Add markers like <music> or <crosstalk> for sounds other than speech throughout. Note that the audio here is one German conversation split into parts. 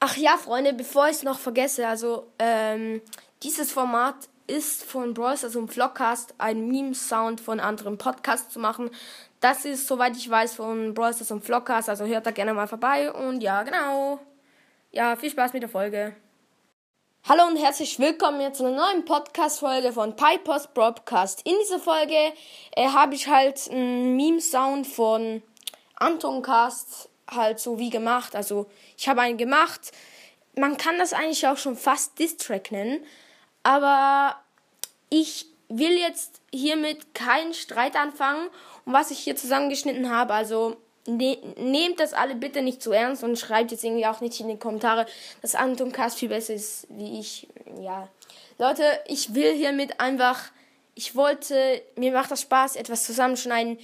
Ach ja, Freunde, bevor ich es noch vergesse, also ähm, dieses Format ist von Bros, also im Vlogcast, ein Meme-Sound von anderen Podcasts zu machen. Das ist, soweit ich weiß, von Bros, also im Vlogcast, also hört da gerne mal vorbei und ja, genau. Ja, viel Spaß mit der Folge. Hallo und herzlich willkommen hier zu einer neuen Podcast-Folge von Pipers Broadcast. In dieser Folge äh, habe ich halt einen Meme-Sound von Anton Cast halt so wie gemacht. Also ich habe einen gemacht. Man kann das eigentlich auch schon fast Distrack nennen. Aber ich will jetzt hiermit keinen Streit anfangen. Und was ich hier zusammengeschnitten habe, also ne nehmt das alle bitte nicht zu ernst und schreibt jetzt irgendwie auch nicht in die Kommentare, dass Anton Cast viel besser ist wie ich. Ja. Leute, ich will hiermit einfach, ich wollte, mir macht das Spaß, etwas zusammenschneiden.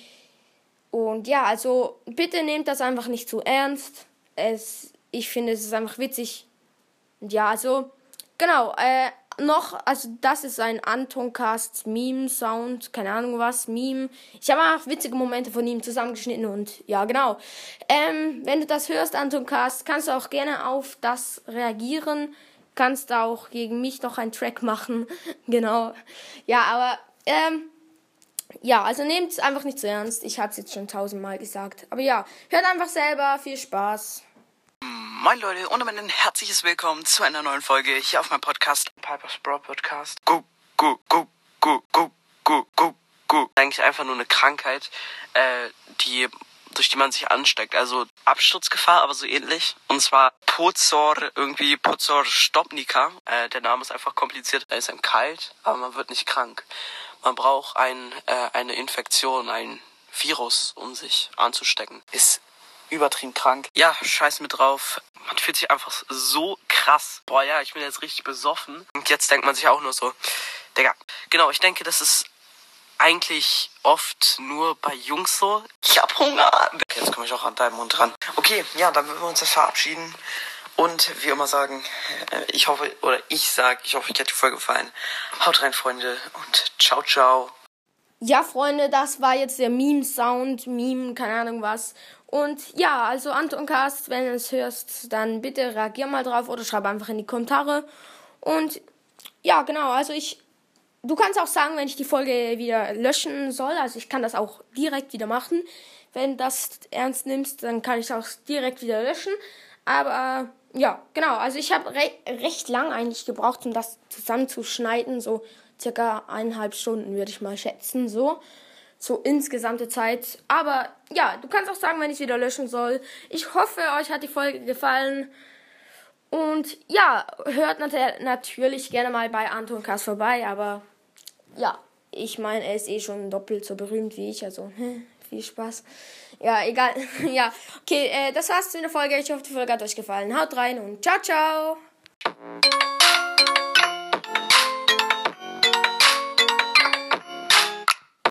Und ja, also bitte nehmt das einfach nicht zu ernst. Es, ich finde, es ist einfach witzig. Und ja, also, genau, äh, noch, also das ist ein Antoncast Meme Sound, keine Ahnung was, Meme. Ich habe auch witzige Momente von ihm zusammengeschnitten und ja, genau. Ähm, wenn du das hörst, Antoncast, kannst du auch gerne auf das reagieren. Kannst auch gegen mich noch einen Track machen. <laughs> genau. Ja, aber ähm, ja, also nehmt es einfach nicht zu ernst. Ich habe es jetzt schon tausendmal gesagt. Aber ja, hört einfach selber. Viel Spaß. Moin Leute und ein herzliches Willkommen zu einer neuen Folge hier auf meinem Podcast Piper's Bro Podcast. Gu, gu, gu, gu, gu, gu, gu, gu. Eigentlich einfach nur eine Krankheit, äh, die durch die man sich ansteckt. Also Absturzgefahr, aber so ähnlich. Und zwar Pozor, irgendwie Pozor Stopnika. Äh, der Name ist einfach kompliziert. Er ist einem kalt, aber man wird nicht krank. Man braucht ein, äh, eine Infektion, ein Virus, um sich anzustecken. Ist übertrieben krank. Ja, scheiß mit drauf. Man fühlt sich einfach so krass. Boah, ja, ich bin jetzt richtig besoffen. Und jetzt denkt man sich auch nur so, Digga. Genau, ich denke, das ist eigentlich oft nur bei Jungs so. Ich hab Hunger. Okay, jetzt komme ich auch an deinem Mund ran. Okay, ja, dann würden wir uns jetzt verabschieden. Und wie immer sagen, äh, ich hoffe, oder ich sage, ich hoffe, euch hat die Folge gefallen. Haut rein, Freunde, und ciao, ciao. Ja, Freunde, das war jetzt der Meme-Sound, Meme, keine Ahnung was. Und ja, also Anton Cast, wenn du es hörst, dann bitte reagier mal drauf oder schreib einfach in die Kommentare. Und ja, genau, also ich. Du kannst auch sagen, wenn ich die Folge wieder löschen soll. Also ich kann das auch direkt wieder machen. Wenn das ernst nimmst, dann kann ich auch direkt wieder löschen. Aber ja, genau. Also ich habe re recht lang eigentlich gebraucht, um das zusammenzuschneiden. So circa eineinhalb Stunden würde ich mal schätzen. So so insgesamte Zeit. Aber ja, du kannst auch sagen, wenn ich wieder löschen soll. Ich hoffe, euch hat die Folge gefallen. Und ja, hört nat natürlich gerne mal bei Anton Kass vorbei, aber ja, ich meine, er ist eh schon doppelt so berühmt wie ich, also viel Spaß. Ja, egal. <laughs> ja, okay, äh, das war's mit der Folge. Ich hoffe, die Folge hat euch gefallen. Haut rein und ciao, ciao.